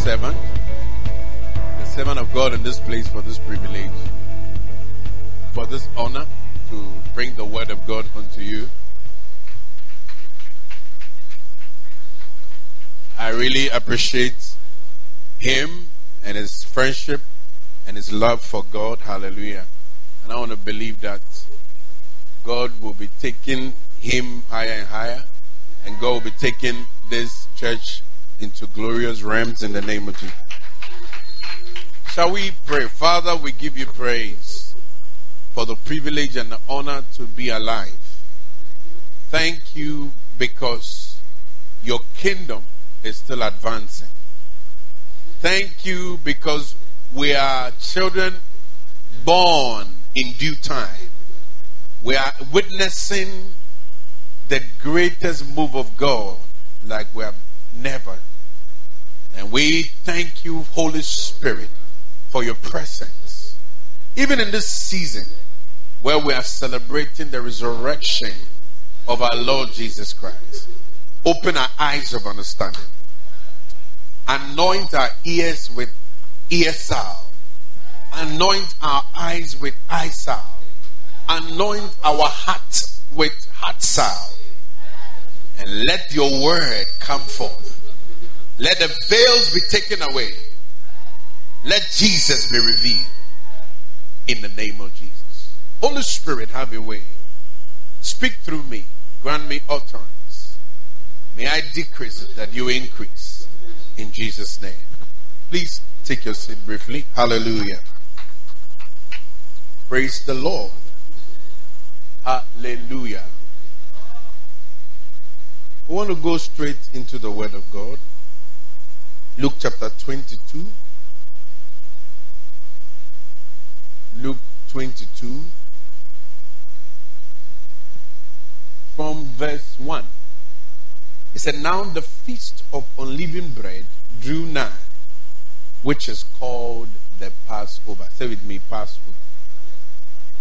Servant, the servant of God in this place for this privilege, for this honor to bring the word of God unto you. I really appreciate him and his friendship and his love for God. Hallelujah. And I want to believe that God will be taking him higher and higher, and God will be taking this church into glorious realms in the name of Jesus. Shall we pray? Father, we give you praise for the privilege and the honor to be alive. Thank you because your kingdom is still advancing. Thank you because we are children born in due time. We are witnessing the greatest move of God like we have never and we thank you, Holy Spirit, for your presence. Even in this season where we are celebrating the resurrection of our Lord Jesus Christ, open our eyes of understanding. Anoint our ears with ear. Anoint our eyes with eye. Anoint our heart with heart salve. And let your word come forth let the veils be taken away. Let Jesus be revealed in the name of Jesus. Holy Spirit, have your way. Speak through me. Grant me utterance. May I decrease that you increase. In Jesus' name. Please take your seat briefly. Hallelujah. Praise the Lord. Hallelujah. We want to go straight into the Word of God. Luke chapter 22. Luke 22. From verse 1. He said, Now the feast of unleavened bread drew nigh, which is called the Passover. Say with me, Passover.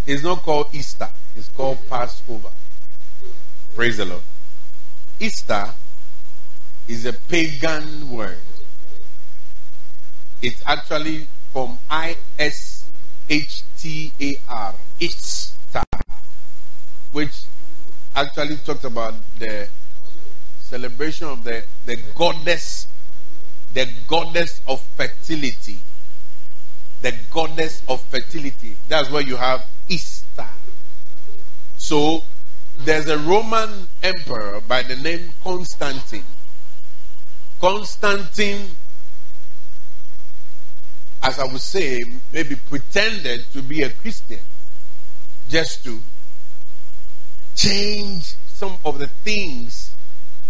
It's not called Easter, it's called Passover. Praise the Lord. Easter is a pagan word. It's actually from I S H T A R, Ishtar, which actually talks about the celebration of the, the goddess, the goddess of fertility. The goddess of fertility. That's where you have Easter. So there's a Roman emperor by the name Constantine. Constantine as I would say, maybe pretended to be a Christian just to change some of the things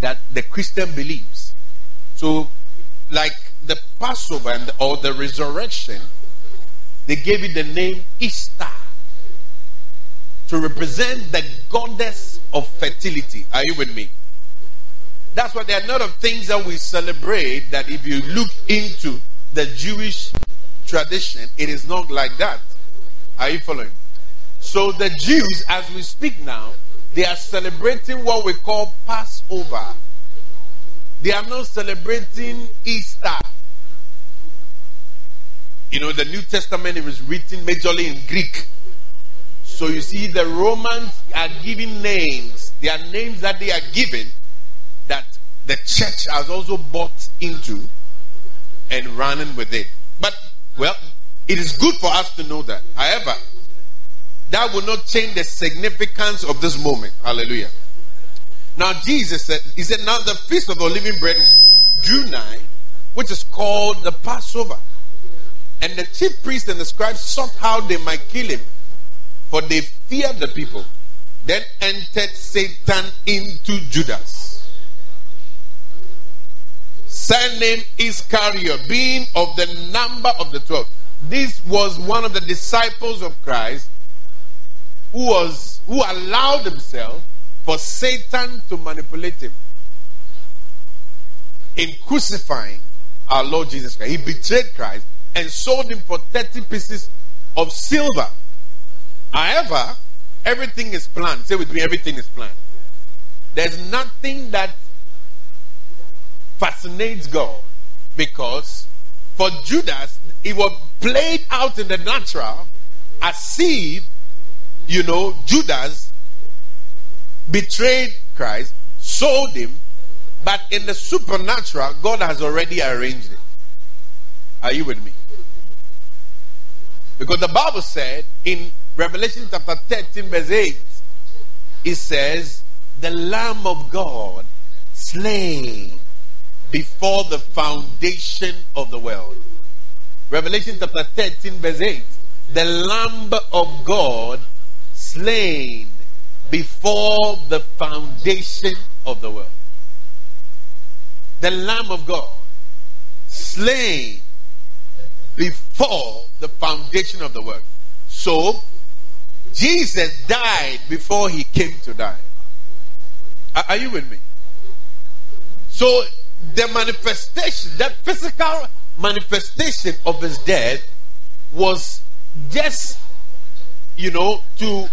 that the Christian believes. So, like the Passover and, or the resurrection, they gave it the name Easter to represent the goddess of fertility. Are you with me? That's why there are a lot of things that we celebrate that if you look into the Jewish tradition, it is not like that. Are you following? So the Jews, as we speak now, they are celebrating what we call Passover. They are not celebrating Easter. You know, the New Testament it was written majorly in Greek. So you see, the Romans are giving names. They are names that they are given that the church has also bought into and running with it. But well, it is good for us to know that. However, that will not change the significance of this moment. Hallelujah. Now, Jesus said, He said, Now the feast of the living bread drew nigh, which is called the Passover. And the chief priests and the scribes sought how they might kill him, for they feared the people. Then entered Satan into Judas, surnamed Iscariot, being of the number of the twelve. This was one of the disciples of Christ who was who allowed himself for Satan to manipulate him in crucifying our Lord Jesus Christ. He betrayed Christ and sold him for 30 pieces of silver. However, everything is planned. Say with me, everything is planned. There's nothing that fascinates God because for Judas, it was played out in the natural as if, you know, Judas betrayed Christ, sold him, but in the supernatural, God has already arranged it. Are you with me? Because the Bible said in Revelation chapter 13, verse 8, it says, The Lamb of God slain before the foundation of the world. Revelation chapter 13, verse 8. The Lamb of God slain before the foundation of the world. The Lamb of God slain before the foundation of the world. So, Jesus died before he came to die. Are, you with me? So, the manifestation, that physical manifestation of his death was just, you know, to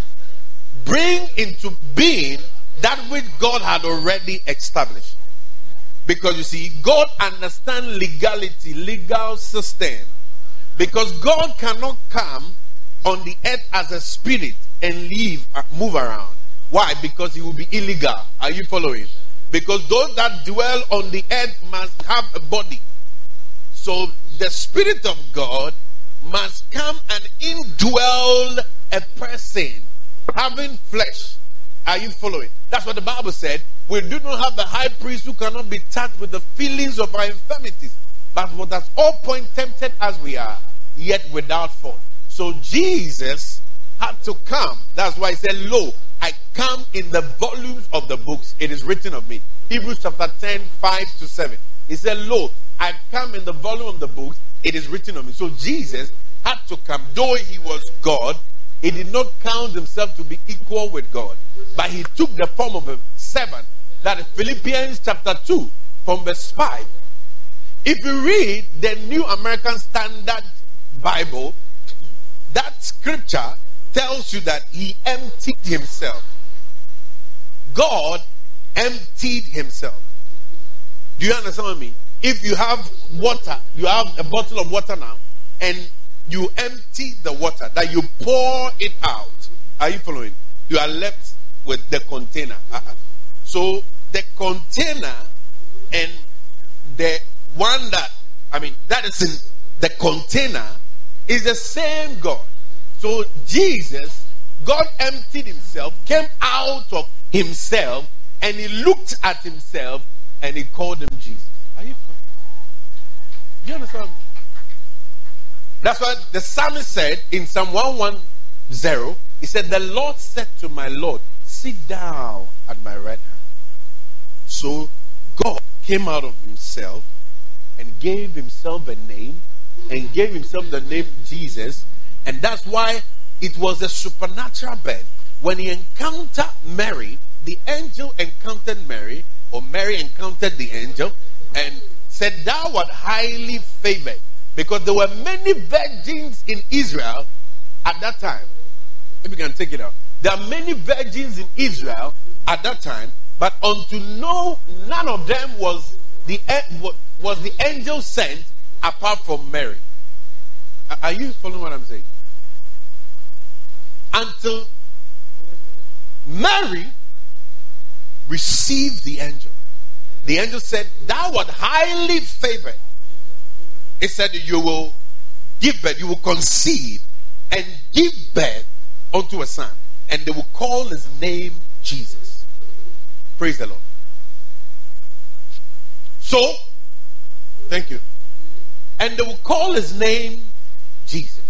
bring into being that which God had already established. Because you see, God understands legality, legal system. Because God cannot come on the earth as a spirit and leave, uh, move around. Why? Because he will be illegal. Are you following? Because those that dwell on the earth must have a body. So the Spirit of God must come and indwell a person having flesh. Are you following? That's what the Bible said. We do not have the high priest who cannot be touched with the feelings of our infirmities, but what at all point tempted as we are, yet without fault. So Jesus had to come. That's why he said, Lo, I come in the volumes of the books. It is written of me. Hebrews chapter 10, 5 to 7. He said, Lo, I come in the volume of the books. It is written of me. So Jesus had to come. Though he was God, he did not count himself to be equal with God. But he took the form of a servant. That is Philippians chapter 2, from verse 5. If you read the New American Standard Bible, that scripture tells you that he emptied himself. God emptied himself. Do you understand me? If you have water, you have a bottle of water now, and you empty the water, that you pour it out. Are you following? You are left with the container. Uh-uh. So the container and the one that I mean that is in the container is the same God. So Jesus, God emptied himself, came out of himself, and he looked at himself and he called him Jesus. Are you Do you understand? That's what the psalmist said in Psalm 110. He said, The Lord said to my Lord, Sit down at my right hand. So God came out of himself and gave himself a name and gave himself the name Jesus and that's why it was a supernatural birth. When he encountered Mary, the angel encountered Mary, or Mary encountered the angel, and said, Thou art highly favored. Because there were many virgins in Israel at that time. If you can take it out. There are many virgins in Israel at that time, but unto no none of them was the was the angel sent apart from Mary. Are you following what I'm saying? Until Mary received the angel. The angel said, Thou art highly favored. He said, You will give birth, you will conceive and give birth unto a son, and they will call his name Jesus. Praise the Lord. So, thank you. And they will call his name Jesus.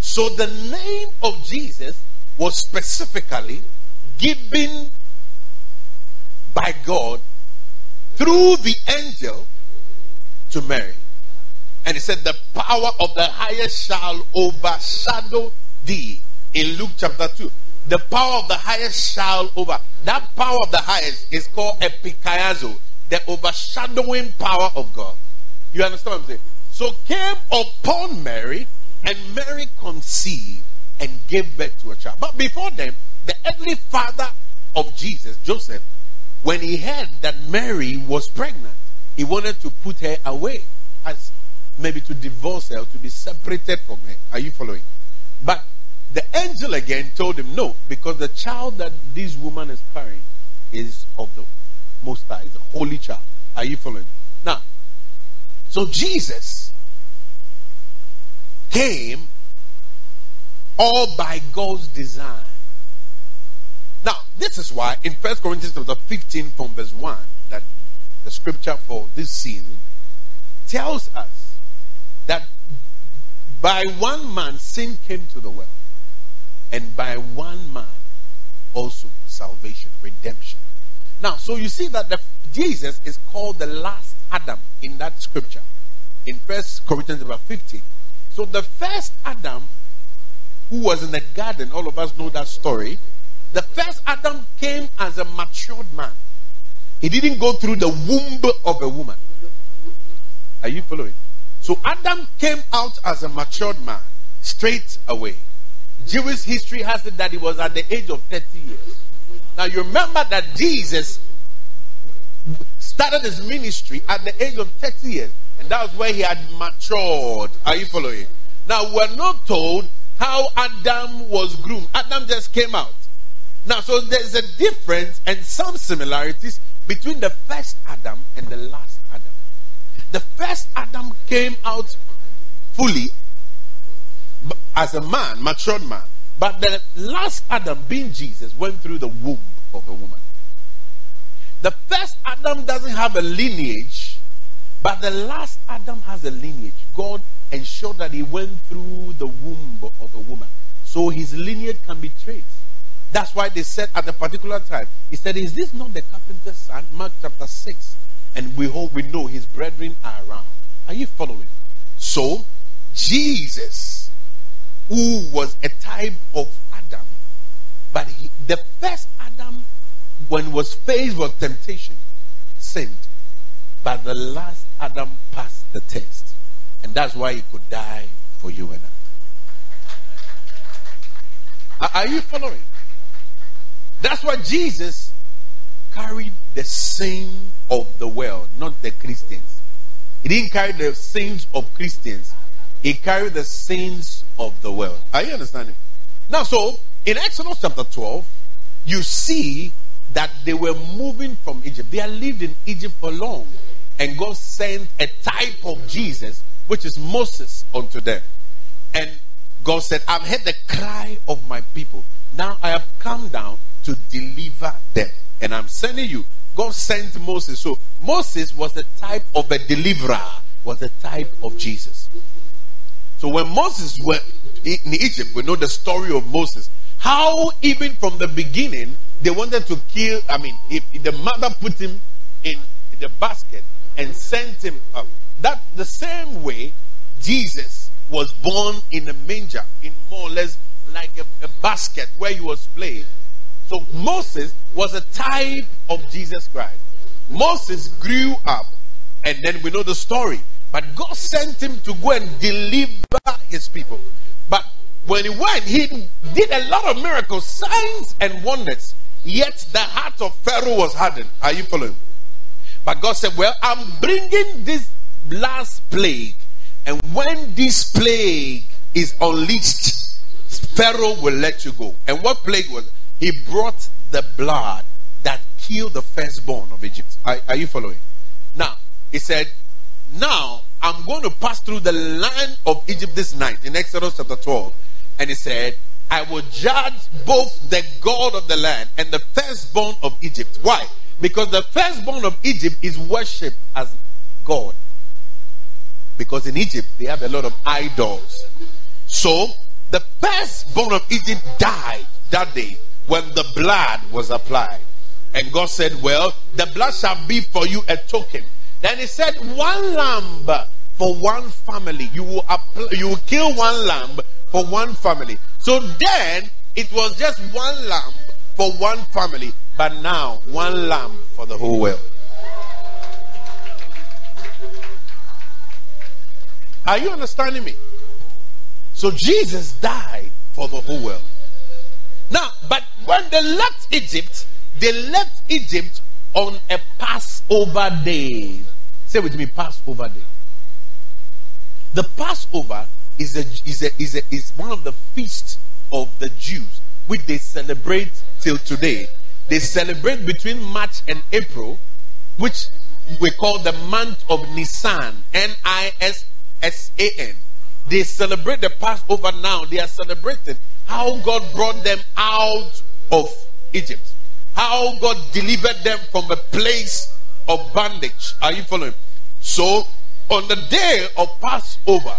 So the name of Jesus was specifically given by God through the angel to Mary. And he said, The power of the highest shall overshadow thee. In Luke chapter 2. The power of the highest shall over. That power of the highest is called episkiazo, the overshadowing power of God. You understand what I'm saying? So came upon Mary, and Mary conceived and gave birth to a child. But before them, the earthly father of Jesus, Joseph, when he heard that Mary was pregnant, he wanted to put her away as maybe to divorce her, to be separated from her. Are you following? But the angel again told him no, because the child that this woman is carrying is of the Most High, is a holy child. Are you following? Now, so Jesus came all by God's design. Now, this is why in First Corinthians chapter 15 from verse 1, that the scripture for this season tells us that by one man sin came to the world, and by one man also salvation, redemption. Now, so you see that the, Jesus is called the last Adam in that scripture in First Corinthians chapter 15. So the first Adam who was in the garden, all of us know that story. The first Adam came as a matured man. He didn't go through the womb of a woman. Are you following? So Adam came out as a matured man straight away. Jewish history has it that he was at the age of 30 years. Now you remember that Jesus started his ministry at the age of 30 years. And that was where he had matured. Are you following? Now we're not told how Adam was groomed. Adam just came out. Now, so there's a difference and some similarities between the first Adam and the last Adam. The first Adam came out fully as a man, matured man. But the last Adam, being Jesus, went through the womb of a woman. The first Adam doesn't have a lineage, but the last Adam has a lineage. God ensured that he went through the womb of a woman. So his lineage can be traced. That's why they said at a particular time, he said, Is this not the carpenter's son? Mark chapter 6. And we hope we know his brethren are around. Are you following? So, Jesus, who was a type of Adam, but he, the first Adam, when was faced with temptation, sinned. But the last Adam passed the test. And that's why he could die for you and I. Are you following? That's why Jesus carried the sin of the world, not the Christians. He didn't carry the sins of Christians. He carried the sins of the world. Are you understanding? Now, so in Exodus chapter 12, you see that they were moving from Egypt. They had lived in Egypt for long. And God sent a type of Jesus, which is Moses, unto them. And God said, I've heard the cry of my people. Now I have come down to deliver them. And I'm sending you. God sent Moses. So Moses was the type of a deliverer, was the type of Jesus. So when Moses went in Egypt, we know the story of Moses. How even from the beginning they wanted to kill. I mean, if, if the mother put him in the basket and sent him up. That the same way Jesus was born in a manger, in more or less like a, a basket where he was placed so Moses was a type of Jesus Christ. Moses grew up, and then we know the story. But God sent him to go and deliver his people. But when he went, he did a lot of miracles, signs, and wonders. Yet the heart of Pharaoh was hardened. Are you following? But God said, Well, I'm bringing this last plague. And when this plague is unleashed, Pharaoh will let you go. And what plague was it? he brought the blood that killed the firstborn of Egypt. Are, are you following? Now, he said, Now I'm going to pass through the land of Egypt this night in Exodus chapter 12. And he said, I will judge both the God of the land and the firstborn of Egypt. Why? Because the firstborn of Egypt is worshipped as God. Because in Egypt they have a lot of idols. So the firstborn of Egypt died that day when the blood was applied. And God said, Well, the blood shall be for you a token. Then he said, one lamb for one family. You will, you will kill one lamb for one family. So then it was just one lamb for one family, but now one lamb for the whole world. Are you understanding me? So Jesus died for the whole world. Now, but when they left Egypt, they left Egypt on a Passover day. Say with me, Passover day. The Passover is a, is a, is a, is one of the feasts of the Jews which they celebrate till today. They celebrate between March and April, which we call the month of Nisan, N I S S A N. They celebrate the Passover now. They are celebrating how God brought them out of Egypt, how God delivered them from a place of bondage. Are you following? So, on the day of Passover,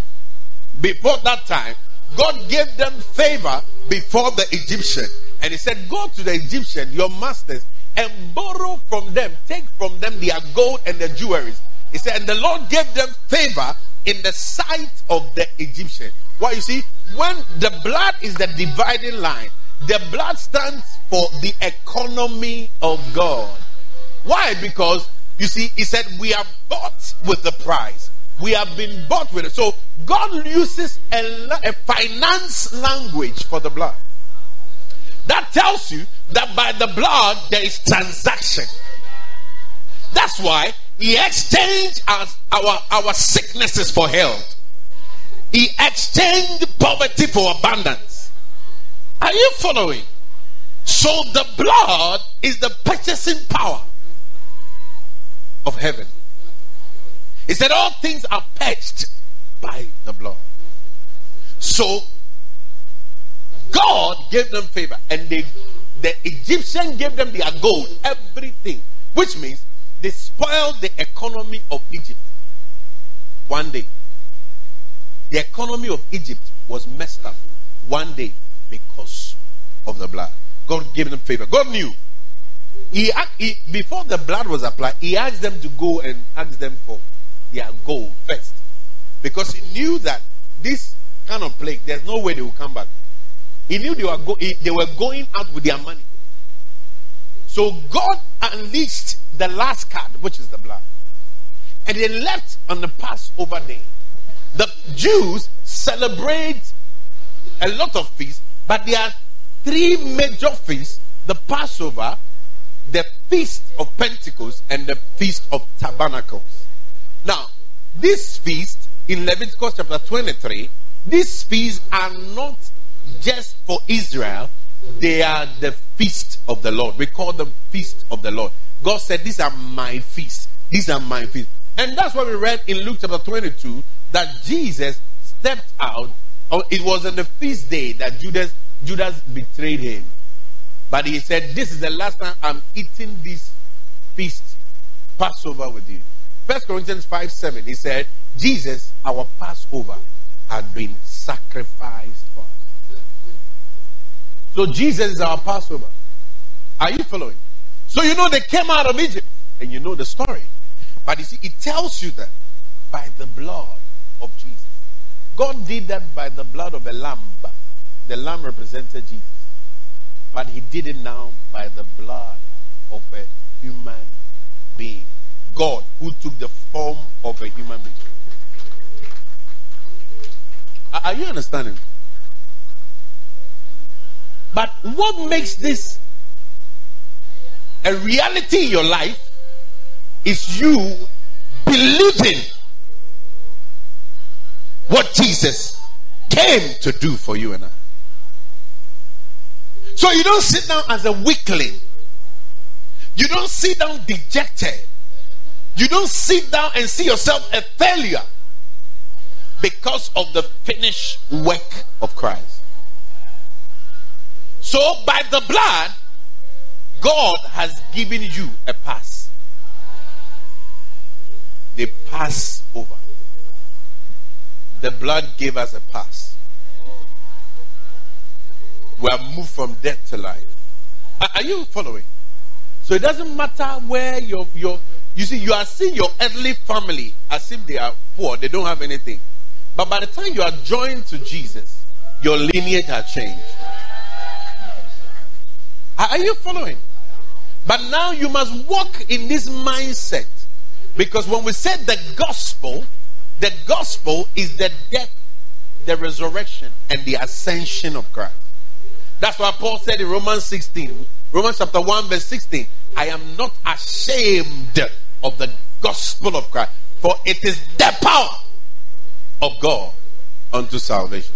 before that time, God gave them favor before the Egyptian. And he said, Go to the Egyptian, your masters, and borrow from them, take from them their gold and their jewelry. He said, And the Lord gave them favor in the sight of the Egyptian. Why you see, when the blood is the dividing line, the blood stands for the economy of God. Why? Because you see, he said, We are bought with the price. We have been bought with it. So God uses a, a finance language for the blood. That tells you that by the blood there is transaction. That's why he exchanged our, our, our sicknesses for health. He exchanged poverty for abundance. Are you following? So the blood is the purchasing power of heaven. He said, All things are purged by the blood. So God gave them favor, and they, the Egyptian gave them their gold, everything, which means they spoiled the economy of Egypt. One day, the economy of Egypt was messed up. One day, because of the blood. God gave them favor. God knew. He, he before the blood was applied, he asked them to go and ask them for their gold first. Because he knew that this kind of plague, there's no way they will come back. He knew they were, go- they were going out with their money. So God unleashed the last card, which is the blood. And they left on the Passover day. The Jews celebrate a lot of feasts, but there are three major feasts the Passover, the Feast of Pentecost, and the Feast of Tabernacles. Now, this feast in Leviticus chapter 23, these feasts are not just for Israel, they are the feast of the Lord. We call them feast of the Lord. God said, These are my feasts. These are my feasts. And that's what we read in Luke chapter 22 that Jesus stepped out. Oh, it was on the feast day that Judas Judas betrayed him. But he said, This is the last time I'm eating this feast, Passover with you. First Corinthians 5 7, he said, Jesus, our Passover, had been sacrificed for us. So Jesus is our Passover. Are you following? So you know they came out of Egypt, and you know the story. But you see, it tells you that by the blood of Jesus. God did that by the blood of a lamb. The lamb represented Jesus. But he did it now by the blood of a human being. God who took the form of a human being. Are you understanding? But what makes this a reality in your life is you believing what Jesus came to do for you and I. So you don't sit down as a weakling. You don't sit down dejected. You don't sit down and see yourself a failure because of the finished work of Christ. So, by the blood, God has given you a pass. The pass over. The blood gave us a pass. We are moved from death to life. Are, are you following? So it doesn't matter where your your You see, you are seeing your earthly family as if they are poor, they don't have anything. But by the time you are joined to Jesus, your lineage has changed. Are you following? But now you must walk in this mindset. Because when we said the gospel, the gospel is the death, the resurrection, and the ascension of Christ. That's why Paul said in Romans 16, Romans chapter 1, verse 16, I am not ashamed of the gospel of Christ, for it is the power of God unto salvation.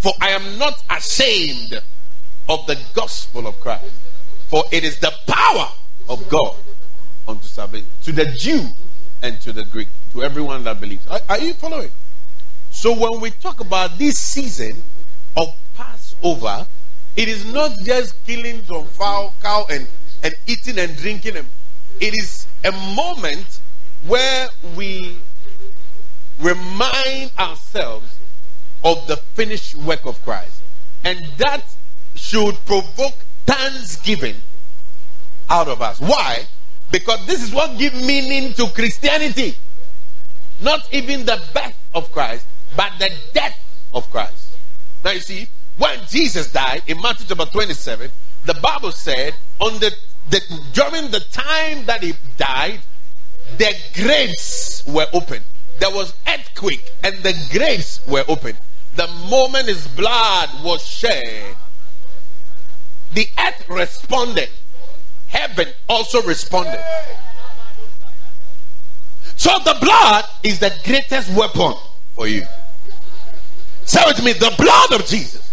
For I am not ashamed of the gospel of Christ, for it is the power of God unto salvation to the Jew and to the Greek, to everyone that believes. Are, are you following? So when we talk about this season of Passover, it is not just killing some fowl, cow, and, and eating and drinking them. It is a moment where we remind ourselves of the finished work of Christ. And that should provoke thanksgiving out of us. Why? Because this is what gives meaning to Christianity. Not even the birth of Christ, but the death of Christ. Now you see, when Jesus died in Matthew chapter 27, the Bible said on the, the during the time that he died, the graves were open. There was earthquake and the graves were open. The moment his blood was shed, the earth responded. Heaven also responded. So the blood is the greatest weapon for you. Say with me, the blood of Jesus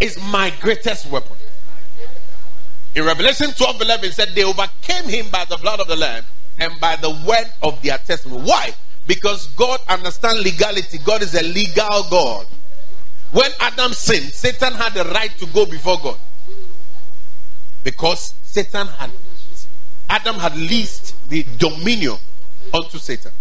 is my greatest weapon. In Revelation 12 11 said they overcame him by the blood of the Lamb and by the word of their testimony. Why? Because God understands legality. God is a legal God. When Adam sinned, Satan had the right to go before God. Because Satan had Adam had leased the dominion unto Satan.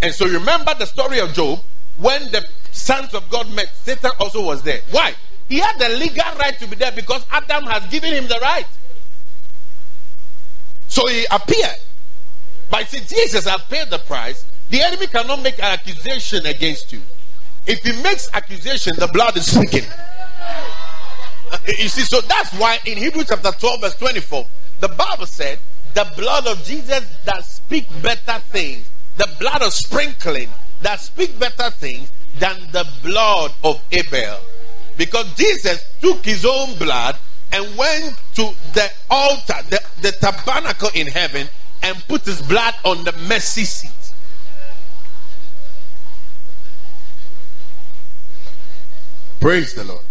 And so remember the story of Job when the sons of God met, Satan also was there. Why? He had the legal right to be there because Adam has given him the right. So he appeared. But see, Jesus has paid the price. The enemy cannot make an accusation against you. If he makes accusation, the blood is speaking. You see, so that's why in Hebrews chapter 12, verse 24, the Bible said, the blood of Jesus that speak better things, the blood of sprinkling that speak better things than the blood of Abel. Because Jesus took his own blood and went to the altar, the, the tabernacle in heaven, and put his blood on the mercy seat. Praise the Lord.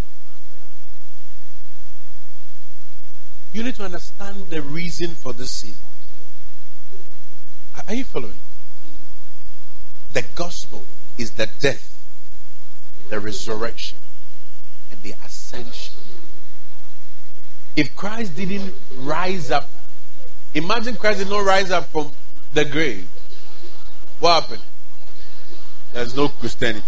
You need to understand the reason for this season. Are you following? The gospel is the death, the resurrection, the ascension. If Christ didn't rise up, imagine Christ did not rise up from the grave. What happened? There's no Christianity.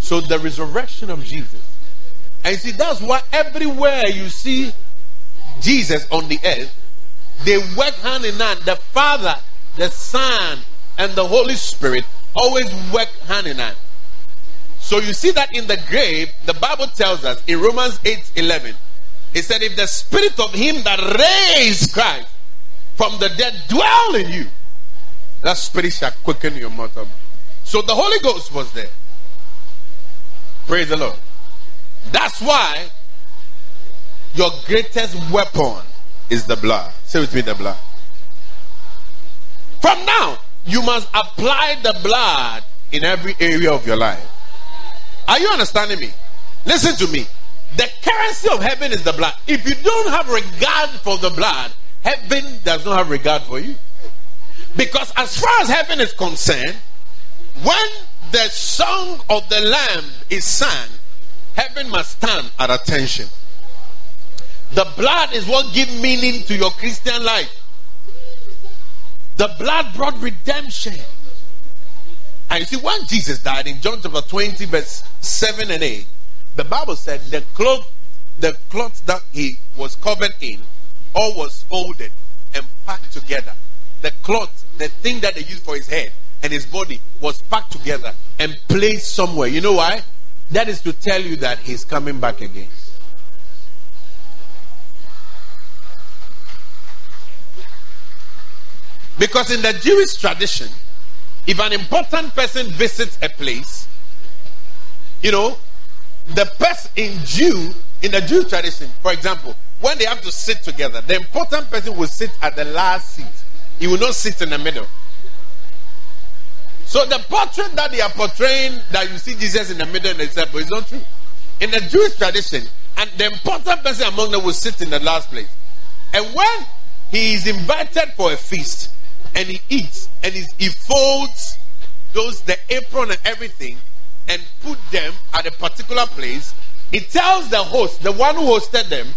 So the resurrection of Jesus. And see, that's why everywhere you see Jesus on the earth, they work hand in hand. The Father, the Son, and the Holy Spirit always work hand in hand. So you see that in the grave, the Bible tells us in Romans 8 11, it said, If the spirit of him that raised Christ from the dead dwell in you, that spirit shall quicken your mortal. So the Holy Ghost was there. Praise the Lord. That's why your greatest weapon is the blood. Say with me, the blood. From now, you must apply the blood in every area of your life. Are you understanding me? Listen to me. The currency of heaven is the blood. If you don't have regard for the blood, heaven does not have regard for you. Because as far as heaven is concerned, when the song of the Lamb is sung, heaven must stand at attention. The blood is what gives meaning to your Christian life. The blood brought redemption. And you see, when Jesus died in John chapter 20, verse 7 and 8, the Bible said the cloth, the cloth that he was covered in all was folded and packed together. The cloth, the thing that they used for his head and his body, was packed together and placed somewhere. You know why? That is to tell you that he's coming back again. Because in the Jewish tradition, if an important person visits a place, you know, the person in Jew, in the Jew tradition, for example, when they have to sit together, the important person will sit at the last seat. He will not sit in the middle. So the portrait that they are portraying that you see Jesus in the middle and the is not true. In the Jewish tradition, and the important person among them will sit in the last place. And when he is invited for a feast and he eats and he, he folds those the apron and everything and put them at a particular place, it tells the host, the one who hosted them,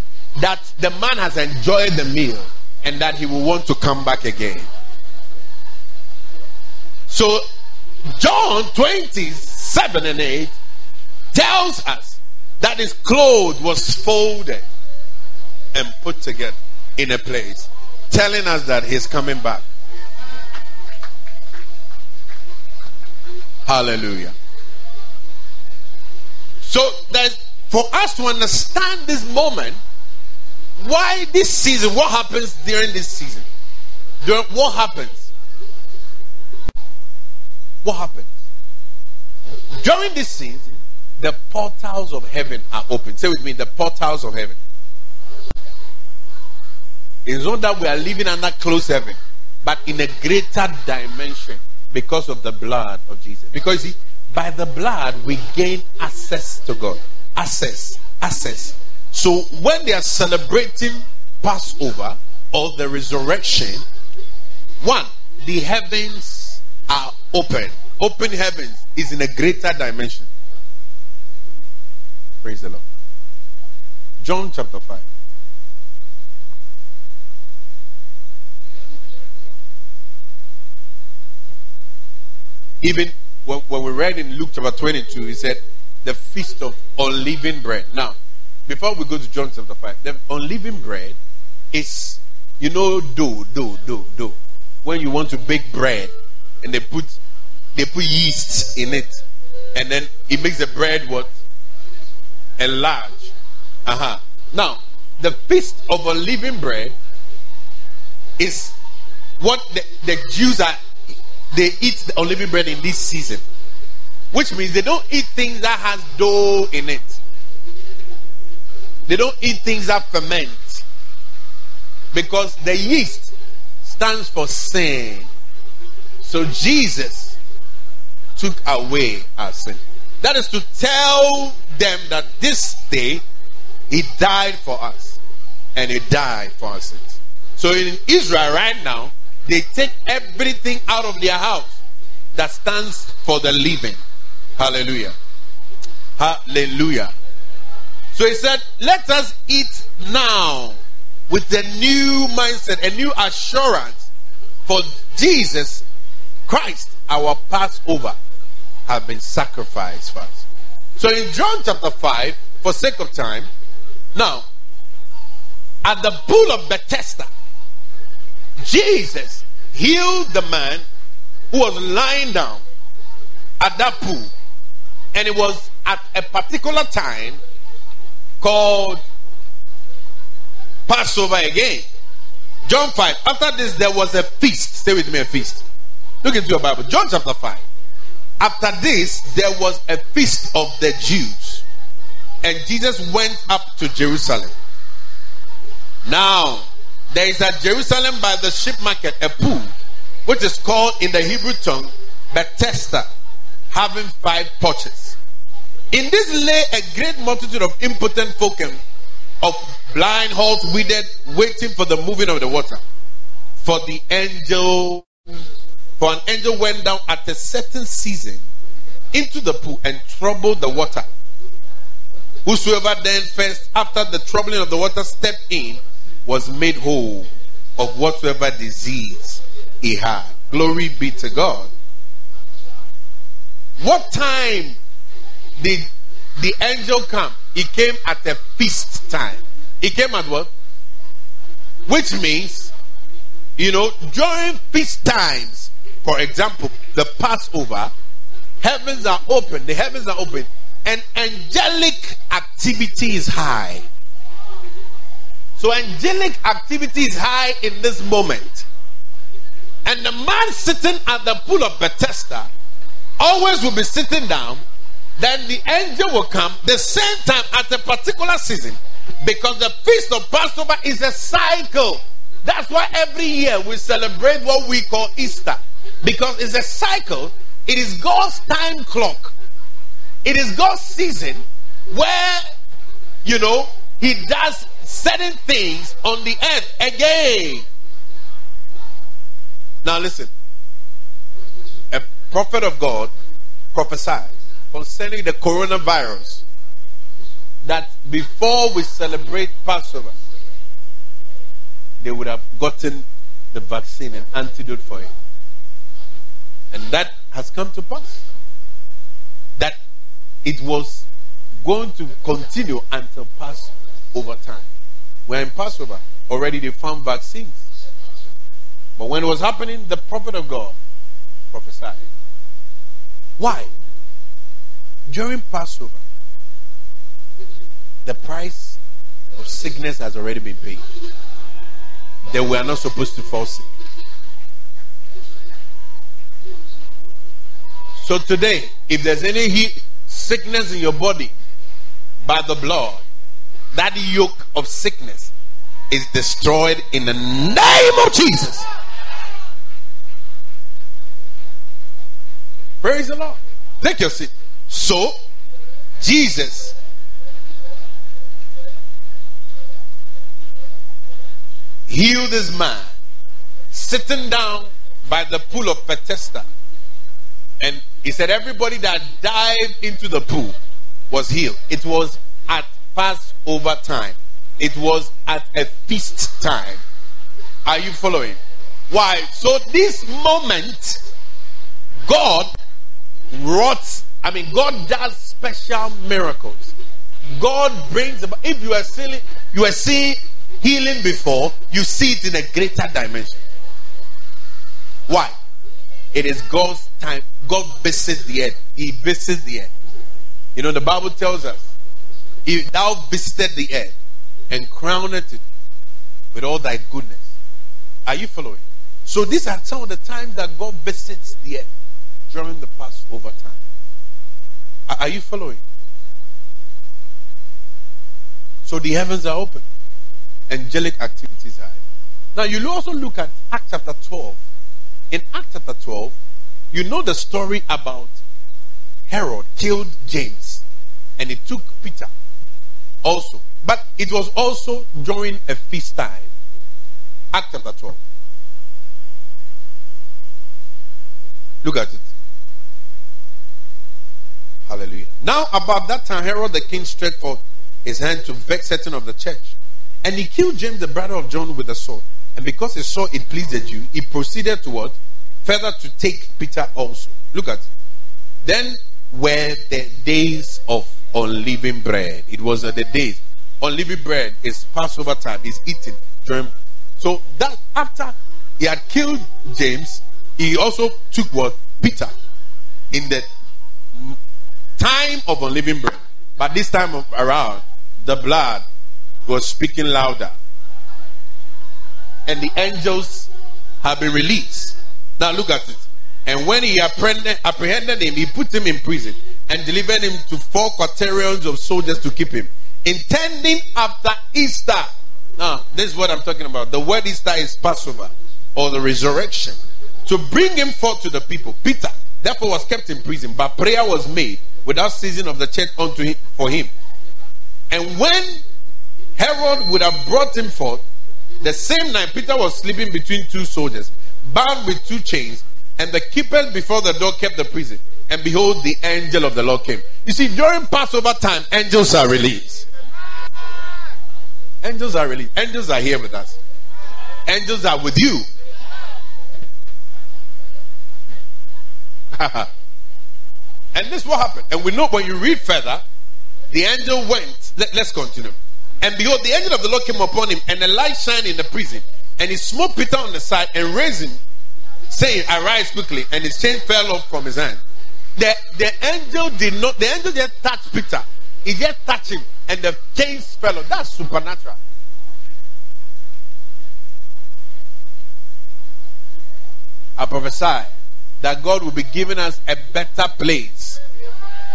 that the man has enjoyed the meal and that he will want to come back again. So, John 27 and 8 tells us that his clothes was folded and put together in a place, telling us that he's coming back. Hallelujah. So, there's, for us to understand this moment, why this season? What happens during this season? During, what happens? What happens? During this season, the portals of heaven are open. Say with me, the portals of heaven. It's not that we are living under closed heaven, but in a greater dimension because of the blood of Jesus. Because see, by the blood we gain access to God. Access. Access. So when they are celebrating Passover or the resurrection, one, the heavens are open. Open heavens is in a greater dimension. Praise the Lord. John chapter 5. Even when, we read in Luke chapter 22, he said, the feast of unleavened bread. Now, before we go to John chapter 5, the unleavened bread is, you know, dough, dough, dough, dough. When you want to bake bread and they put they put yeast in it, and then it makes the bread what? Enlarge. Uh-huh. Now, the feast of unleavened bread is what the, the Jews are they eat the unleavened bread in this season. Which means they don't eat things that has dough in it. They don't eat things that ferment. Because the yeast stands for sin. So Jesus took away our sin. That is to tell them that this day he died for us. And he died for our sins. So in Israel right now, they take everything out of their house that stands for the living. Hallelujah. Hallelujah. So he said, Let us eat now with a new mindset, a new assurance for Jesus Christ, our Passover, have been sacrificed for us. So in John chapter 5, for sake of time, now, at the pool of Bethesda, Jesus healed the man who was lying down at that pool. And it was at a particular time called Passover again. John 5. After this, there was a feast. Stay with me, a feast. Look into your Bible. John chapter 5. After this, there was a feast of the Jews. And Jesus went up to Jerusalem. Now, there is at Jerusalem by the ship market a pool, which is called in the Hebrew tongue Bethesda, having five porches. In this lay a great multitude of impotent folk and of blind, halt, withered, waiting for the moving of the water. For the angel, for an angel went down at a certain season into the pool and troubled the water. Whosoever then first, after the troubling of the water, stepped in, was made whole of whatsoever disease he had. Glory be to God. What time did the angel come? He came at a feast time. He came at what? Which means, you know, during feast times, for example, the Passover, heavens are open, the heavens are open, and angelic activity is high. So, angelic activity is high in this moment. And the man sitting at the pool of Bethesda always will be sitting down. Then the angel will come the same time at a particular season because the feast of Passover is a cycle. That's why every year we celebrate what we call Easter because it's a cycle. It is God's time clock. It is God's season where, you know, He does certain things on the earth again. Now, listen. A prophet of God prophesied concerning the coronavirus that before we celebrate Passover, they would have gotten the vaccine and antidote for it. And that has come to pass. That it was going to continue until Passover time. We're in Passover. Already they found vaccines. But when it was happening, the prophet of God prophesied. Why? During Passover, the price of sickness has already been paid. They were not supposed to fall sick. So today, if there's any heat, sickness in your body by the blood, that yoke of sickness is destroyed in the name of Jesus. Praise the Lord. Take your seat. So, Jesus healed this man sitting down by the pool of Bethesda. And he said, Everybody that dived into the pool was healed. It was at Passover time, it was at a feast time. Are you following? Why? So, this moment, God wrought, I mean, God does special miracles. God brings about, if you are seeing, you are seeing healing before, you see it in a greater dimension. Why? It is God's time. God visits the earth. He visits the earth. You know, the Bible tells us, thou visited the earth and crowned it with all thy goodness. Are you following? So these are some of the times that God visits the earth during the Passover time. Are you following? So the heavens are open. Angelic activities are. Now you also look at Act chapter 12. In Act chapter 12, you know the story about Herod killed James and he took Peter also. But it was also during a feast time. Act chapter 12. Look at it. Hallelujah. Now, about that time, Herod the king stretched forth his hand to vex certain of the church. And he killed James, the brother of John, with a sword. And because he saw it pleased the Jew, he proceeded to what? Further to take Peter also. Look at it. Then were the days of unleavened bread. It was uh, the days. Unleavened bread is Passover time, is eaten during. So that after he had killed James, he also took what? Peter. In the time of unleavened bread. But this time around, the blood was speaking louder. And the angels have been released. Now look at it. And when he apprehended, apprehended him, he put him in prison and delivered him to four quaternions of soldiers to keep him, intending after Easter. Now, this is what I'm talking about. The word Easter is Passover or the resurrection. To bring him forth to the people. Peter, therefore, was kept in prison, but prayer was made without ceasing of the church unto him for him. And when Herod would have brought him forth, the same night Peter was sleeping between two soldiers, bound with two chains, and the keepers before the door kept the prison. And behold, the angel of the Lord came. You see, during Passover time, angels are released. Angels are released. Angels are here with us. Angels are with you. and this what happened. And we know when you read further, the angel went. Let, us continue. And behold, the angel of the Lord came upon him, and a light shined in the prison. And he smote Peter on the side and raised him, saying, Arise quickly. And his chain fell off from his hand. The, the angel did not, the angel just touched Peter. He just touched him, and the chains fell off. That's supernatural. I prophesy that God will be giving us a better place.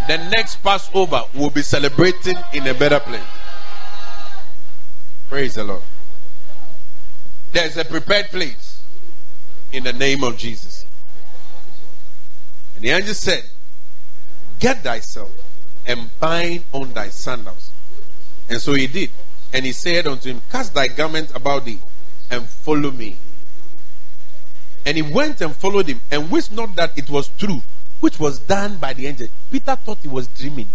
The next Passover will be celebrating in a better place. Praise the Lord. There's a prepared place in the name of Jesus. And the angel said, Get thyself and bind on thy sandals. And so he did. And he said unto him, Cast thy garment about thee and follow me. And he went and followed him and wished not that it was true, which was done by the angel. Peter thought he was dreaming.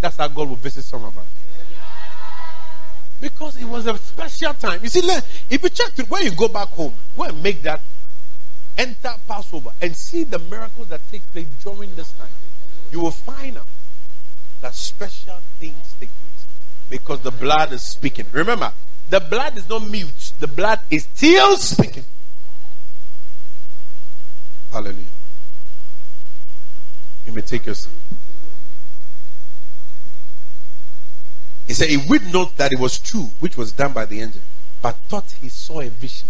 That's how God will visit some of us. Because it was a special time. You see, if you check when you go back home, go and make that enter Passover and see the miracles that take place during this time, you will find out that special things take place because the blood is speaking. Remember, the blood is not mute, the blood is still speaking. Hallelujah. You may take your seat. He said he would note that it was true, which was done by the angel, but thought he saw a vision.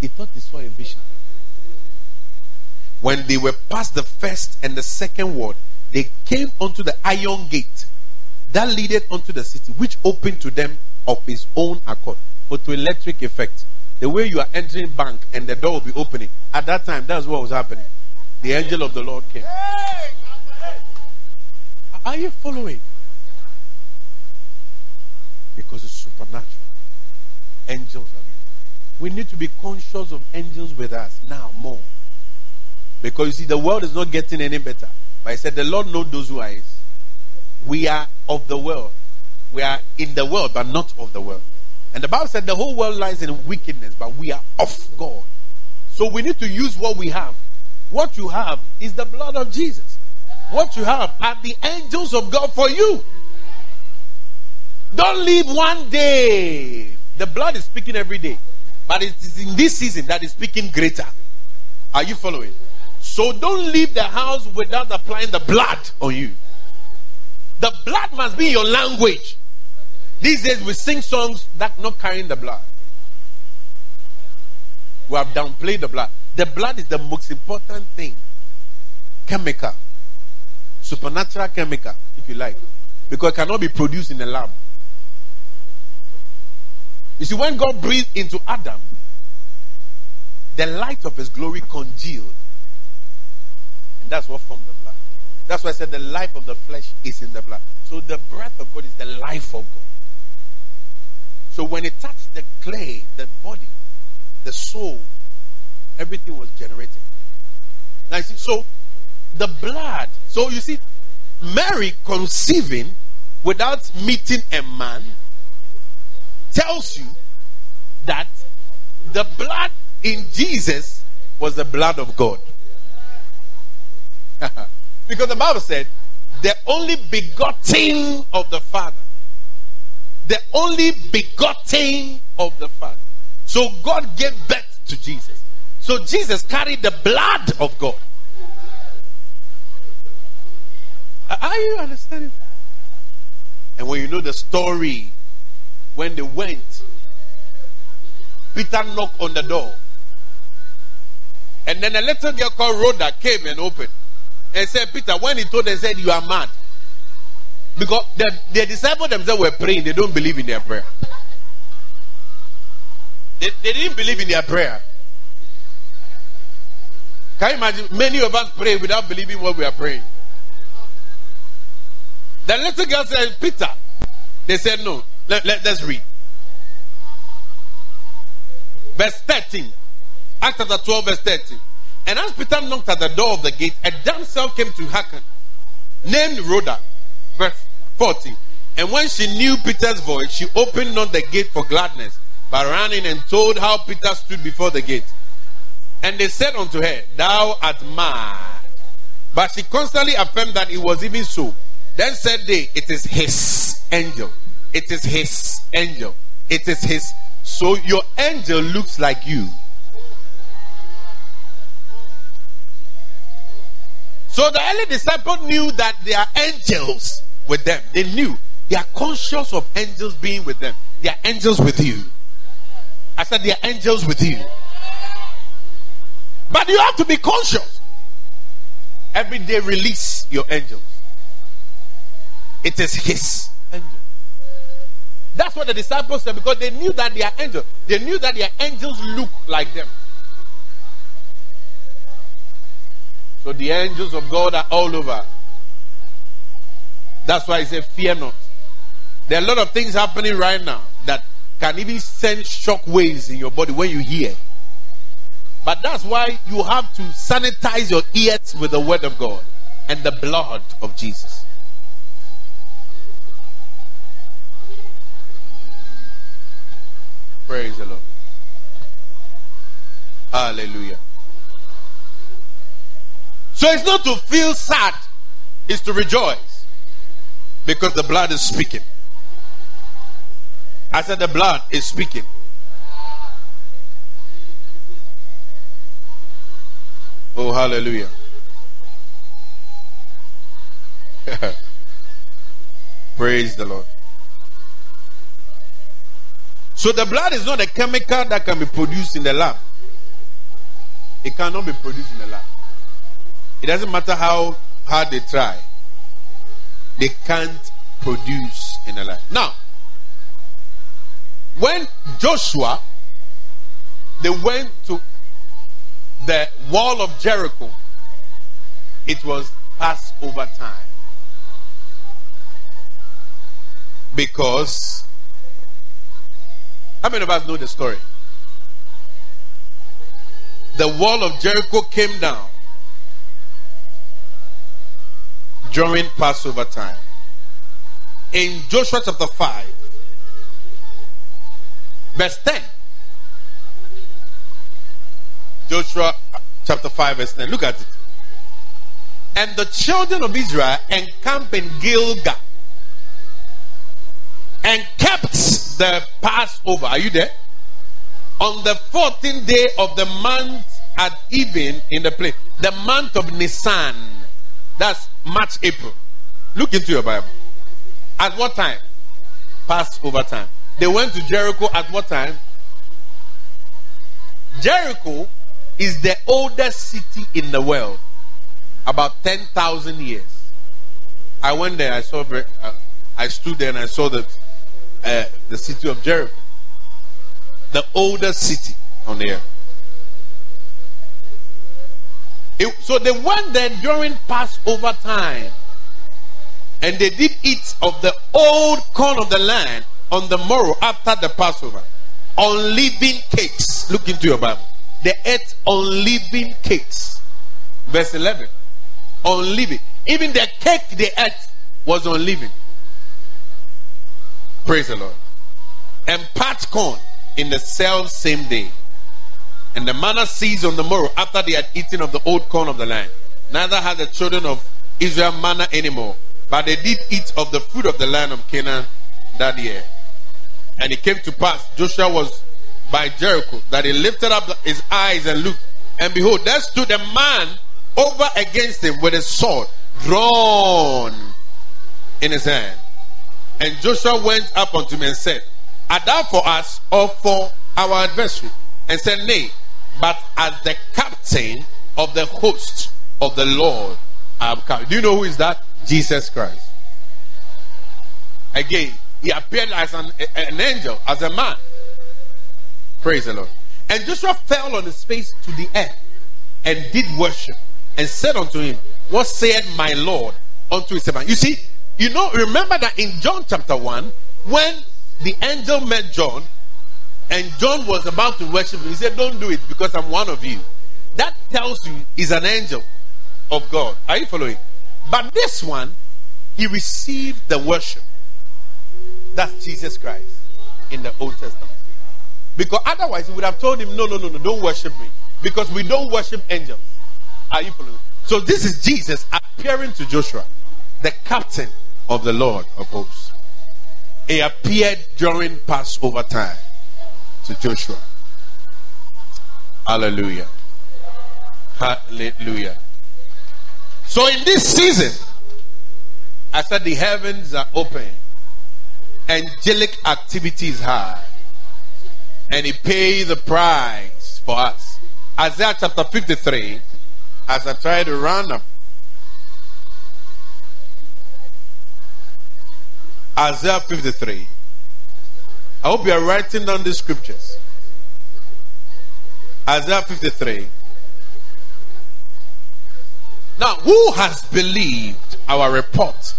He thought he saw a vision. When they were past the first and the second ward, they came unto the iron gate that leaded unto the city, which opened to them of his own accord. Photoelectric effect. The way you are entering bank and the door will be opening. At that time, that's what was happening. The angel of the Lord came. Are you following? Because it's supernatural. Angels are there. We need to be conscious of angels with us now more. Because you see, the world is not getting any better. But I said, the Lord knows those who are his. We are of the world. We are in the world, but not of the world. And the Bible said the whole world lies in wickedness, but we are of God. So we need to use what we have. What you have is the blood of Jesus. What you have are the angels of God for you. Don't leave one day. The blood is speaking every day. But it is in this season that is speaking greater. Are you following? So don't leave the house without applying the blood on you. The blood must be your language. These days we sing songs that not carrying the blood. We have downplayed the blood. The blood is the most important thing. Chemical. Supernatural chemical, if you like. Because it cannot be produced in a lab. You see, when God breathed into Adam, the light of his glory congealed. That's what formed the blood. That's why I said the life of the flesh is in the blood. So the breath of God is the life of God. So when it touched the clay, the body, the soul, everything was generated. Now you see, so the blood. So you see, Mary conceiving without meeting a man tells you that the blood in Jesus was the blood of God. because the Bible said, the only begotten of the Father. The only begotten of the Father. So God gave birth to Jesus. So Jesus carried the blood of God. Are you understanding? And when you know the story, when they went, Peter knocked on the door. And then a little girl called Rhoda came and opened and said, Peter, when he told them, said, You are mad. Because the, the disciples themselves were praying, they don't believe in their prayer. They, they didn't believe in their prayer. Can you imagine? Many of us pray without believing what we are praying. The little girl said, Peter. They said, No. Let, let, us read. Verse 13. Acts chapter 12, verse 13. And as Peter knocked at the door of the gate, a damsel came to hearken, named Rhoda. Verse 40. And when she knew Peter's voice, she opened not the gate for gladness, but ran in and told how Peter stood before the gate. And they said unto her, Thou art mad. But she constantly affirmed that it was even so. Then said they, It is his angel. It is his angel. It is his. So your angel looks like you. So the early disciple knew that there are angels with them. They knew. They are conscious of angels being with them. They are angels with you. I said, They are angels with you. But you have to be conscious. Every day, release your angels. It is His angel. That's what the disciples said because they knew that they are angels. They knew that their angels look like them. So the angels of God are all over. That's why I say, Fear not. There are a lot of things happening right now that can even send shock waves in your body when you hear. But that's why you have to sanitize your ears with the word of God and the blood of Jesus. Praise the Lord. Hallelujah. So it's not to feel sad, it's to rejoice. Because the blood is speaking. I said the blood is speaking. Oh, hallelujah. Praise the Lord. So the blood is not a chemical that can be produced in the lab. It cannot be produced in the lab. It doesn't matter how hard they try, they can't produce in a life. Now, when Joshua they went to the wall of Jericho, it was Passover time. Because how many of us know the story? The wall of Jericho came down during Passover time. In Joshua chapter 5, verse 10. Joshua chapter 5, verse 10. Look at it. And the children of Israel encamped in Gilgal and kept the Passover. Are you there? On the 14th day of the month at even in the place, the month of Nisan. That's March, April. Look into your Bible. At what time? Passover time. They went to Jericho at what time? Jericho is the oldest city in the world. About 10,000 years. I went there, I saw, uh, I stood there and I saw that uh, the city of Jericho. The oldest city on the earth. It, so they went there during Passover time. And they did eat of the old corn of the land on the morrow after the Passover. Unleavened cakes. Look into your Bible. They ate unleavened cakes. Verse 11. Unleavened. Even the cake they ate was unleavened. Praise the Lord. And pat corn in the self same day. And the manna ceased on the morrow after they had eaten of the old corn of the land. Neither had the children of Israel manna anymore, but they did eat of the fruit of the land of Canaan that year. And it came to pass, Joshua was by Jericho, that he lifted up his eyes and looked, and behold, there stood a man over against him with a sword drawn in his hand. And Joshua went up unto him and said, Art thou for us or for our adversary? And said, Nay, but as the captain of the host of the Lord I am come. Do you know who is that? Jesus Christ. Again, he appeared as an, an angel, as a man. Praise the Lord. And Joshua fell on his face to the earth and did worship and said unto him, What said my Lord unto his servant? You see, you know, remember that in John chapter 1, when the angel met John, and John was about to worship him. He said, Don't do it because I'm one of you. That tells you he's an angel of God. Are you following? But this one, he received the worship. That's Jesus Christ in the Old Testament. Because otherwise, he would have told him, No, no, no, no, don't worship me. Because we don't worship angels. Are you following? So this is Jesus appearing to Joshua, the captain of the Lord of hosts. He appeared during Passover time to Joshua. Hallelujah. Hallelujah. So in this season, I said the heavens are open, angelic activity is high, and he paid the price for us. Isaiah chapter 53, as I try to run up. Isaiah 53. I hope you are writing down the scriptures. Isaiah 53. Now, who has believed our report?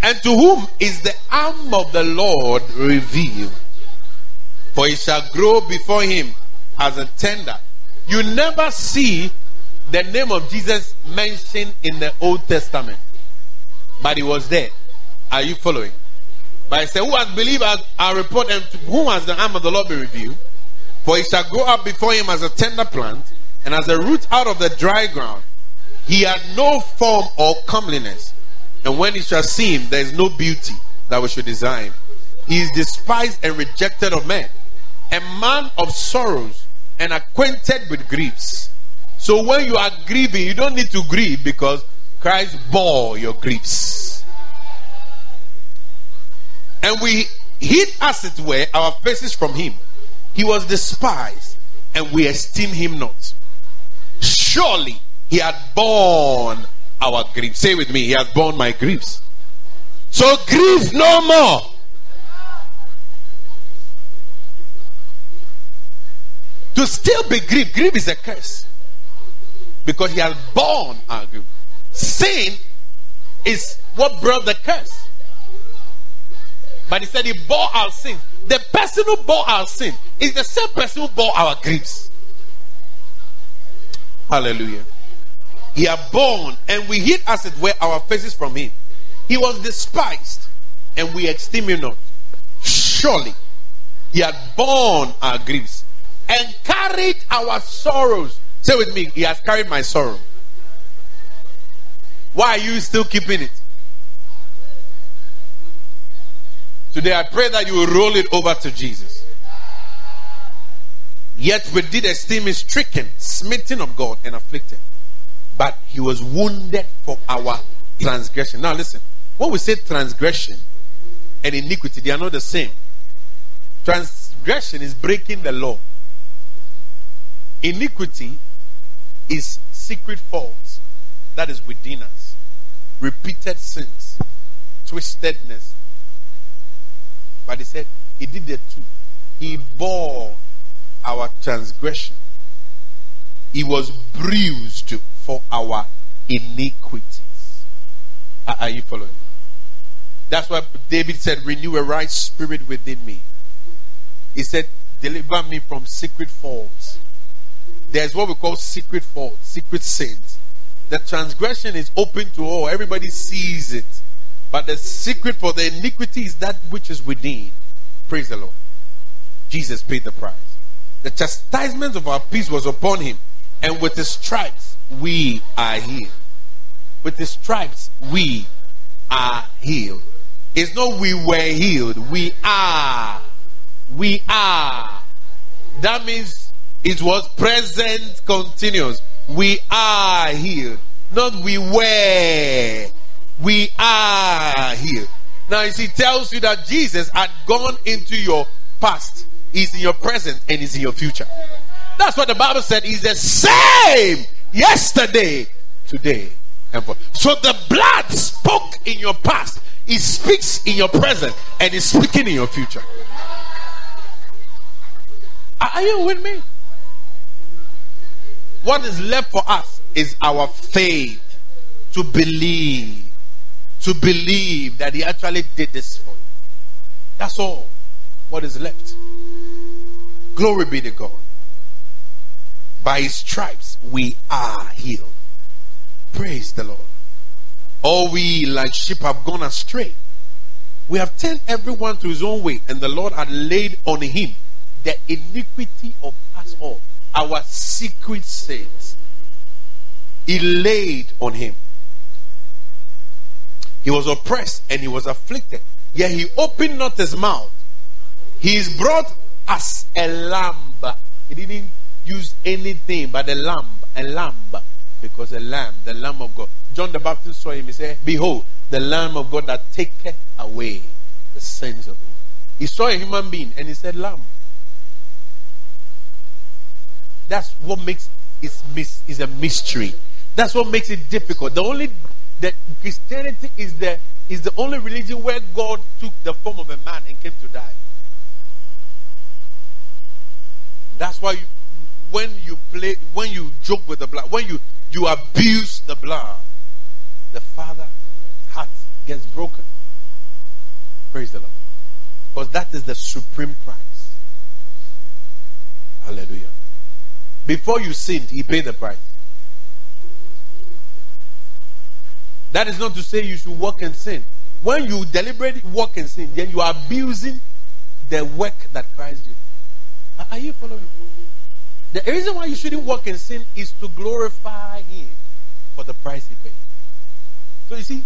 And to whom is the arm of the Lord revealed? For it shall grow before him as a tender. You never see the name of Jesus mentioned in the Old Testament, but he was there. Are you following? But I say, Who has believed our, report, and whom has the arm of the Lord been revealed? For he shall grow up before him as a tender plant, and as a root out of the dry ground. He had no form or comeliness, and when you shall see him, there is no beauty that we should desire. He is despised and rejected of men, a man of sorrows and acquainted with griefs. So when you are grieving, you don't need to grieve because Christ bore your griefs. And we hid, as it were, our faces from him. He was despised, and we esteem him not. Surely he had borne our griefs. Say with me, He has borne my griefs. So grieve no more. To still be grieved, grief is a curse. Because He has borne our grief. Sin is what brought the curse. But He said He bore our sin. The person who bore our sin is the same person who bore our griefs. Hallelujah. He had borne, and we hid as it were our faces from him. He was despised, and we esteem him not. Surely he had borne our griefs and carried our sorrows. Say with me, he has carried my sorrow. Why are you still keeping it? Today I pray that you will roll it over to Jesus. Yet we did esteem him stricken, smitten of God, and afflicted but he was wounded for our transgression. Now, listen. When we say transgression and iniquity, they are not the same. Transgression is breaking the law, iniquity is secret faults that is within us, repeated sins, twistedness. But he said he did the two. He bore our transgression. He was bruised for our iniquities. Are you following? That's why David said, Renew a right spirit within me. He said, Deliver me from secret faults. There's what we call secret faults, secret sins. The transgression is open to all, everybody sees it. But the secret for the iniquity is that which is within. Praise the Lord. Jesus paid the price. The chastisement of our peace was upon him, and with his stripes we are healed. With the stripes, we are healed. It's not we were healed, we are. We are. That means it was present continuous. We are healed. Not we were. We are healed. Now, see, tells you that Jesus had gone into your past, He's in your present, and He's in your future. That's what the Bible said. He's the same yesterday, today, and for. So the blood spoke in your past, it speaks in your present, and it's speaking in your future. Are you with me? What is left for us is our faith to believe. To believe that He actually did this for you. That's all. What is left? Glory be to God. By his stripes we are healed. Praise the Lord. All we like sheep have gone astray. We have turned everyone to his own way, and the Lord had laid on him the iniquity of us all, our secret sins. He laid on him. He was oppressed and he was afflicted. Yet he opened not his mouth. He is brought as a lamb. He didn't use anything but a lamb. A lamb. Because a lamb, the lamb of God. John the Baptist saw him. He said, Behold, the lamb of God that taketh away the sins of the world. He saw a human being and he said, Lamb. That's what makes it is a mystery. That's what makes it difficult. The only that Christianity is the is the only religion where God took the form of a man and came to die. That's why you, when you play, when you joke with the blood, when you you abuse the blood, the Father heart gets broken. Praise the Lord, because that is the supreme price. Hallelujah. Before you sinned, He paid the price. That is not to say you should walk in sin. When you deliberately walk in sin, then you are abusing the work that Christ did. Are you following? The reason why you shouldn't walk in sin is to glorify Him for the price He paid. So you see,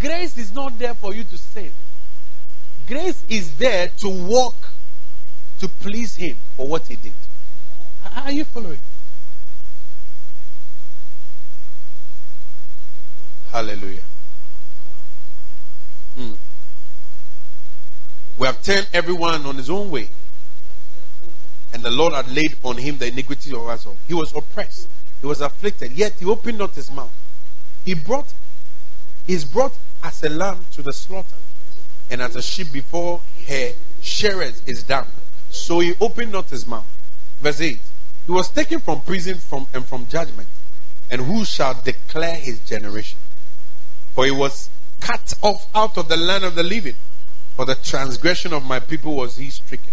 grace is not there for you to sin. Grace is there to walk to please Him for what He did. Are you following? Hallelujah. Hmm. We have turned everyone on his own way. And the Lord had laid on him the iniquity of us all. He was oppressed. He was afflicted. Yet he opened not his mouth. He brought, is brought as a lamb to the slaughter. And as a sheep before her shearers is dumb. So he opened not his mouth. Verse 8. He was taken from prison from, and from judgment. And who shall declare his generation? For he was cut off out of the land of the living. For the transgression of my people was he stricken.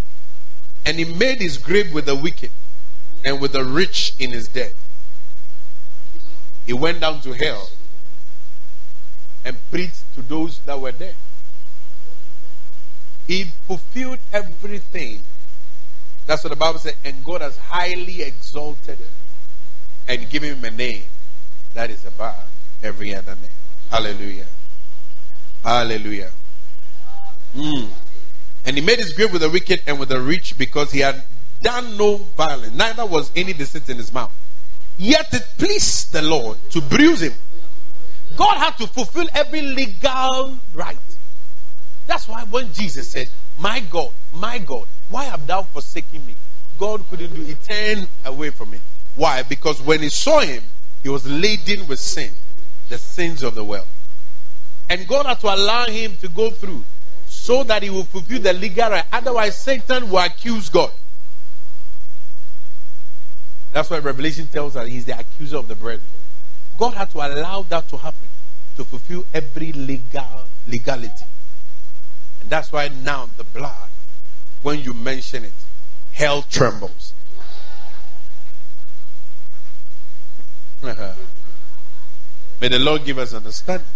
And he made his grave with the wicked and with the rich in his death. He went down to hell and preached to those that were there. He fulfilled everything. That's what the Bible said. And God has highly exalted him and given him a name that is above every other name. Hallelujah. Hallelujah. Mm. And he made his grave with the wicked and with the rich because he had done no violence, neither was any deceit in his mouth. Yet it pleased the Lord to bruise him. God had to fulfill every legal right. That's why when Jesus said, My God, my God, why have thou forsaken me? God couldn't do it. He turned away from it. Why? Because when he saw him, he was laden with sin the sins of the world. And God had to allow him to go through so that he will fulfill the legal right. Otherwise, Satan will accuse God. That's why Revelation tells us that he's the accuser of the brethren. God had to allow that to happen to fulfill every legal legality. And that's why now the blood, when you mention it, hell trembles. Uh-huh. May the Lord give us understanding.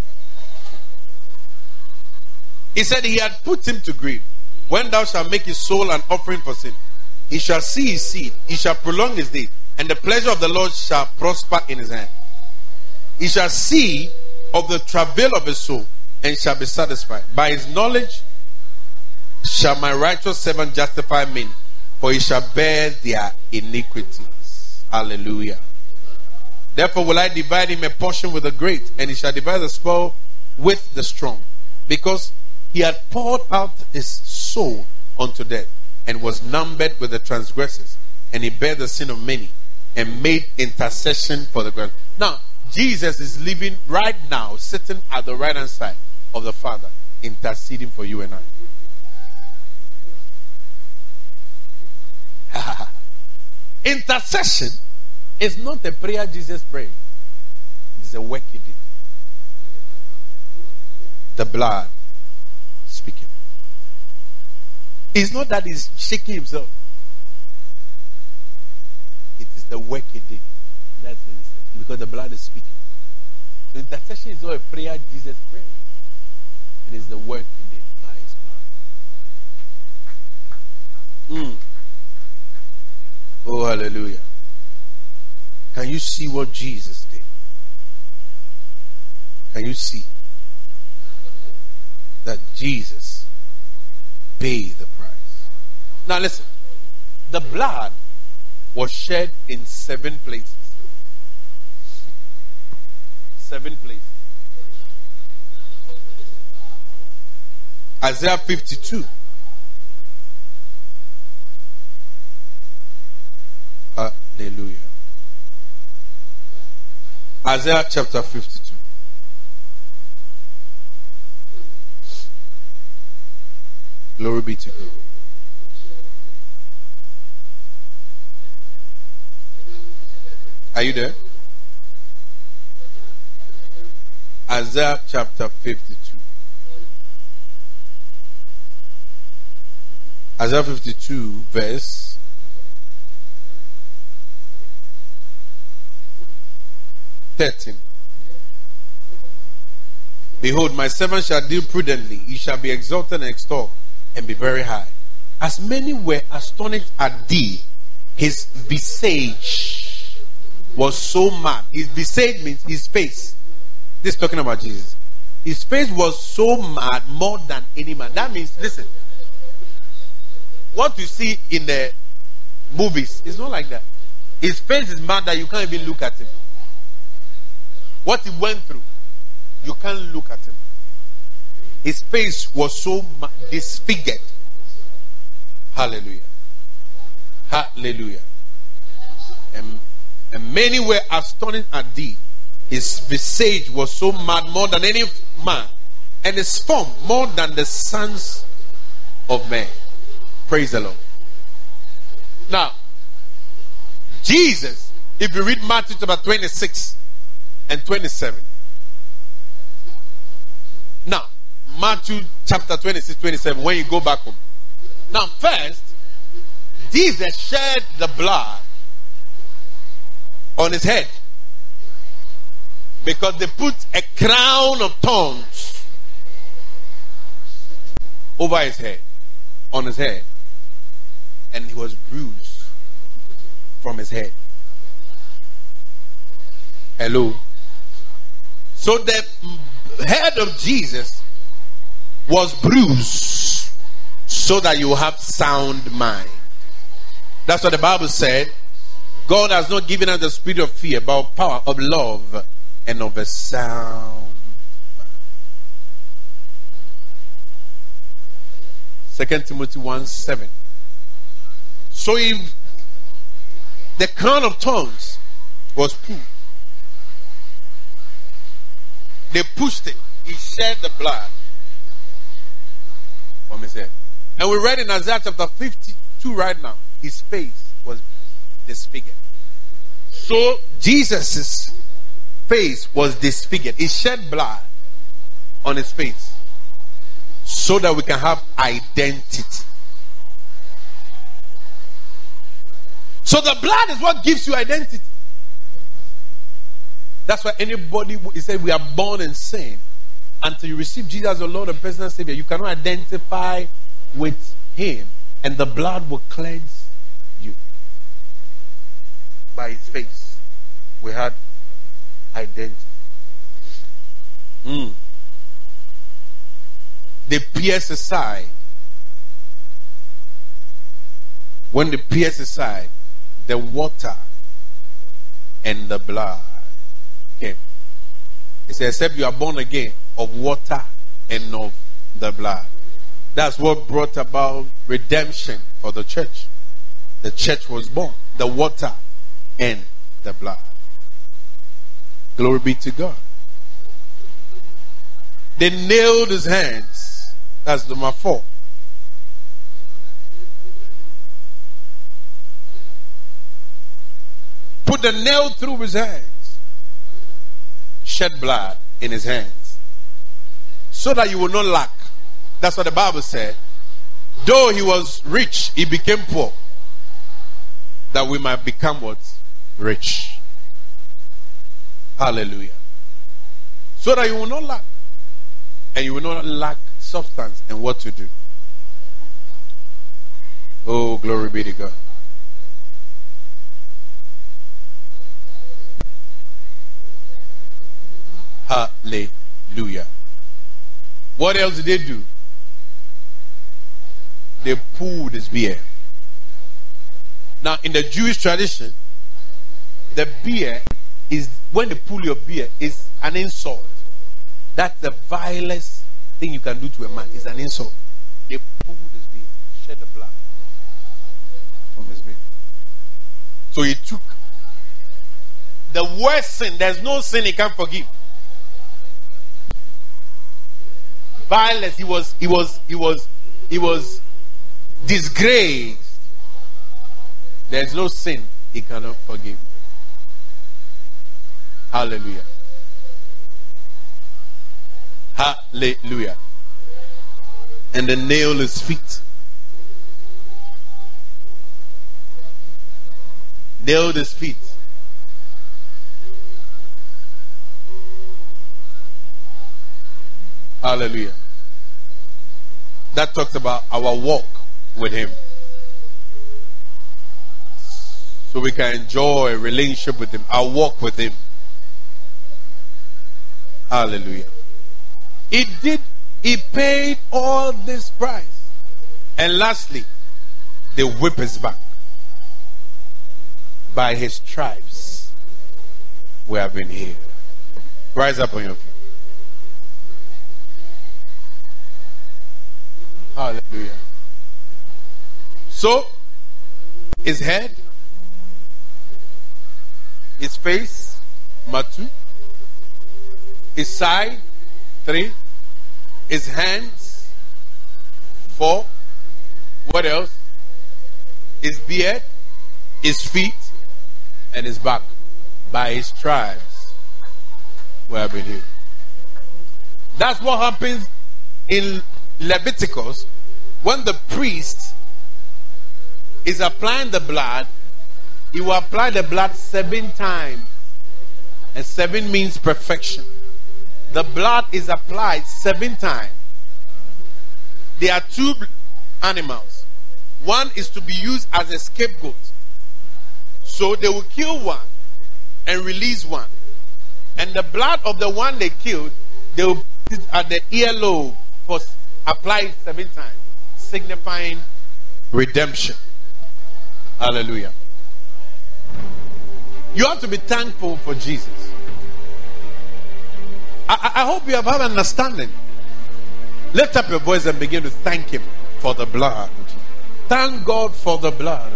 He said he had put him to grief. When thou shalt make his soul an offering for sin, he shall see his seed, he shall prolong his days, and the pleasure of the Lord shall prosper in his hand. He shall see of the travail of his soul, and shall be satisfied. By his knowledge shall my righteous servant justify many, for he shall bear their iniquities. Hallelujah. Therefore will I divide him a portion with the great, and he shall divide the spoil with the strong, because he had poured out his soul unto death, and was numbered with the transgressors, and he bare the sin of many, and made intercession for the grand. Now, Jesus is living right now, sitting at the right hand side of the Father, interceding for you and I. Intercession it's not a prayer Jesus prayed, it is a work he did. The blood speaking. It's not that he's shaking himself, it is the work he did. That's it. Because the blood is speaking. The intercession is not a prayer Jesus prayed, it is the work he did by his blood. Mm. Oh, hallelujah. Can you see what Jesus did? Can you see? that Jesus paid the price. Now listen, the blood was shed in seven places. Seven places. Isaiah 52. Hallelujah. Isaiah chapter 52. Glory be to God. Are you there? Isaiah chapter 52. Isaiah 52, verse 13. Behold, my servant shall deal prudently, he shall be exalted and extolled, and be very high. As many were astonished at thee, his visage was so mad. His visage means his face. This talking about Jesus. His face was so mad more than any man. That means, listen, what you see in the movies is not like that. His face is mad that you can't even look at him. What he went through, you can't look at him. His face was so disfigured. Hallelujah. Hallelujah. And, and many were astonished at thee. His visage was so mad more than any man, and his form more than the sons of men. Praise the Lord. Now, Jesus, if you read Matthew chapter 26, and 27. Now, Matthew chapter 26, 27, when you go back home. Now, first, Jesus shed the blood on his head because they put a crown of thorns over his head, on his head, and he was bruised from his head. Hello. So the head of Jesus was bruised so that you have sound mind. That's what the Bible said. God has not given us the spirit of fear, but power of love and of a sound mind. Second Timothy 1 7. So if the crown of thorns was put they pushed it. He shed the blood from his head. And we read in Isaiah chapter 52 right now, his face was disfigured. So Jesus' face was disfigured. He shed blood on his face so that we can have identity. So the blood is what gives you identity. That's why anybody, he said, we are born in sin. Until you receive Jesus your Lord and personal Savior, you cannot identify with Him. And the blood will cleanse you. By His face, we had identity. Mm. They pierce aside. When they pierce aside, the water and the blood came. He said, Except you are born again of water and of the blood. That's what brought about redemption for the church. The church was born, the water and the blood. Glory be to God. They nailed his hands. That's number four. Put the nail through his hand shed blood in his hands so that you will not lack. That's what the Bible said. Though he was rich, he became poor that we might become what? Rich. Hallelujah. So that you will not lack. And you will not lack substance and what to do. Oh, glory be to God. Hallelujah. What else did they do? They pulled his beard. Now, in the Jewish tradition, the beard is when they pull your beard is an insult. That's the vilest thing you can do to a man. Is an insult. They pulled his beard, shed the blood from his. So he took the worst sin. There's no sin he can forgive. Violence. He was. He was. He was. He was disgraced. There's no sin he cannot forgive. Hallelujah. Hallelujah. And the nail his feet. Nailed his feet. Hallelujah. That talks about our walk with him. So we can enjoy a relationship with him, our walk with him. Hallelujah. He did, he paid all this price. And lastly, they whip his back. By his stripes, we have been healed. Rise up on your feet. Hallelujah. So, his head, his face, Matu, his side, three, his hands, four, what else? His beard, his feet, and his back. By his tribes, we have been. That's what happens in Leviticus when the priest is applying the blood, he will apply the blood seven times. And seven means perfection the blood is applied seven times. There are two animals. One is to be used as a scapegoat. So they will kill one and release one. And the blood of the one they killed, they will put it at the earlobe for apply it seven times, signifying redemption. Hallelujah. You have to be thankful for Jesus. I, I hope you have had understanding. Lift up your voice and begin to thank Him for the blood. Thank God for the blood.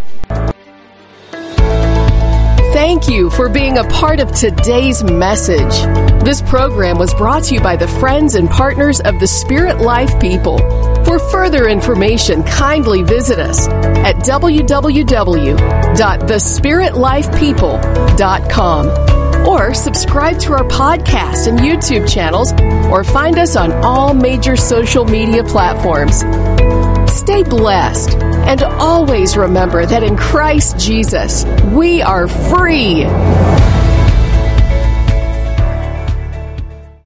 Thank you for being a part of today's message. This program was brought to you by the friends and partners of the Spirit Life people. For further information, kindly visit us at www.thespiritlifepeople.com or subscribe to our podcast and YouTube channels, or find us on all major social media platforms. Stay blessed and always remember that in Christ Jesus, we are free.